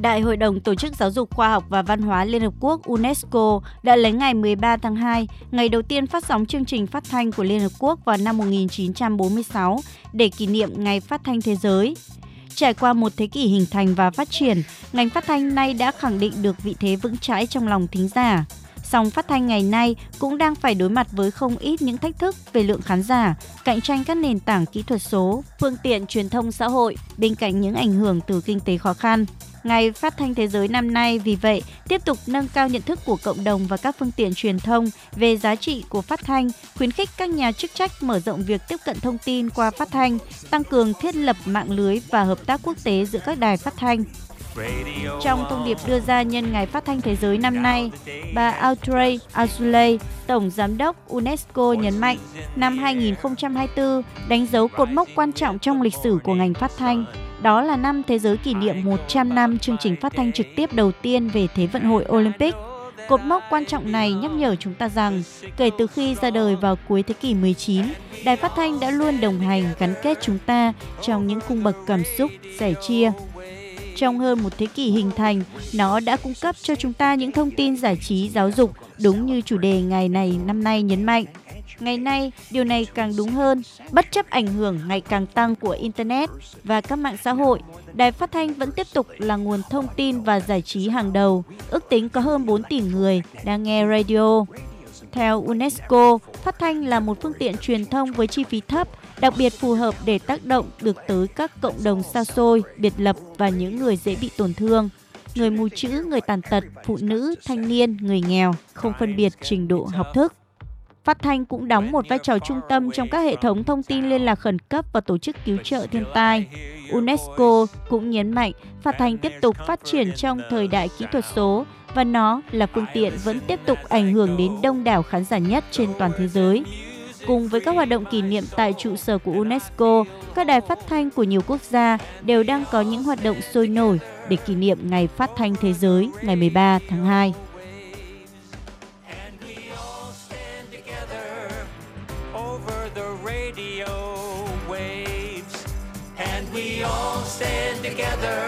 Đại hội đồng Tổ chức Giáo dục Khoa học và Văn hóa Liên Hợp Quốc UNESCO đã lấy ngày 13 tháng 2, ngày đầu tiên phát sóng chương trình phát thanh của Liên Hợp Quốc vào năm 1946 để kỷ niệm Ngày Phát thanh Thế giới. Trải qua một thế kỷ hình thành và phát triển, ngành phát thanh nay đã khẳng định được vị thế vững chãi trong lòng thính giả. Song phát thanh ngày nay cũng đang phải đối mặt với không ít những thách thức về lượng khán giả, cạnh tranh các nền tảng kỹ thuật số, phương tiện truyền thông xã hội, bên cạnh những ảnh hưởng từ kinh tế khó khăn. Ngày Phát thanh Thế giới năm nay vì vậy tiếp tục nâng cao nhận thức của cộng đồng và các phương tiện truyền thông về giá trị của phát thanh, khuyến khích các nhà chức trách mở rộng việc tiếp cận thông tin qua phát thanh, tăng cường thiết lập mạng lưới và hợp tác quốc tế giữa các đài phát thanh. Trong thông điệp đưa ra nhân ngày phát thanh thế giới năm nay, bà Audrey Azoulay, Tổng Giám đốc UNESCO nhấn mạnh, năm 2024 đánh dấu cột mốc quan trọng trong lịch sử của ngành phát thanh. Đó là năm thế giới kỷ niệm 100 năm chương trình phát thanh trực tiếp đầu tiên về Thế vận hội Olympic. Cột mốc quan trọng này nhắc nhở chúng ta rằng, kể từ khi ra đời vào cuối thế kỷ 19, đài phát thanh đã luôn đồng hành gắn kết chúng ta trong những cung bậc cảm xúc, sẻ chia. Trong hơn một thế kỷ hình thành, nó đã cung cấp cho chúng ta những thông tin giải trí giáo dục đúng như chủ đề ngày này năm nay nhấn mạnh. Ngày nay, điều này càng đúng hơn, bất chấp ảnh hưởng ngày càng tăng của Internet và các mạng xã hội, đài phát thanh vẫn tiếp tục là nguồn thông tin và giải trí hàng đầu. Ước tính có hơn 4 tỷ người đang nghe radio. Theo UNESCO, phát thanh là một phương tiện truyền thông với chi phí thấp, đặc biệt phù hợp để tác động được tới các cộng đồng xa xôi, biệt lập và những người dễ bị tổn thương. Người mù chữ, người tàn tật, phụ nữ, thanh niên, người nghèo, không phân biệt trình độ học thức. Phát thanh cũng đóng một vai trò trung tâm trong các hệ thống thông tin liên lạc khẩn cấp và tổ chức cứu trợ thiên tai. UNESCO cũng nhấn mạnh phát thanh tiếp tục phát triển trong thời đại kỹ thuật số và nó là phương tiện vẫn tiếp tục ảnh hưởng đến đông đảo khán giả nhất trên toàn thế giới. Cùng với các hoạt động kỷ niệm tại trụ sở của UNESCO, các đài phát thanh của nhiều quốc gia đều đang có những hoạt động sôi nổi để kỷ niệm Ngày Phát thanh Thế giới ngày 13 tháng 2. the radio waves. And we all stand together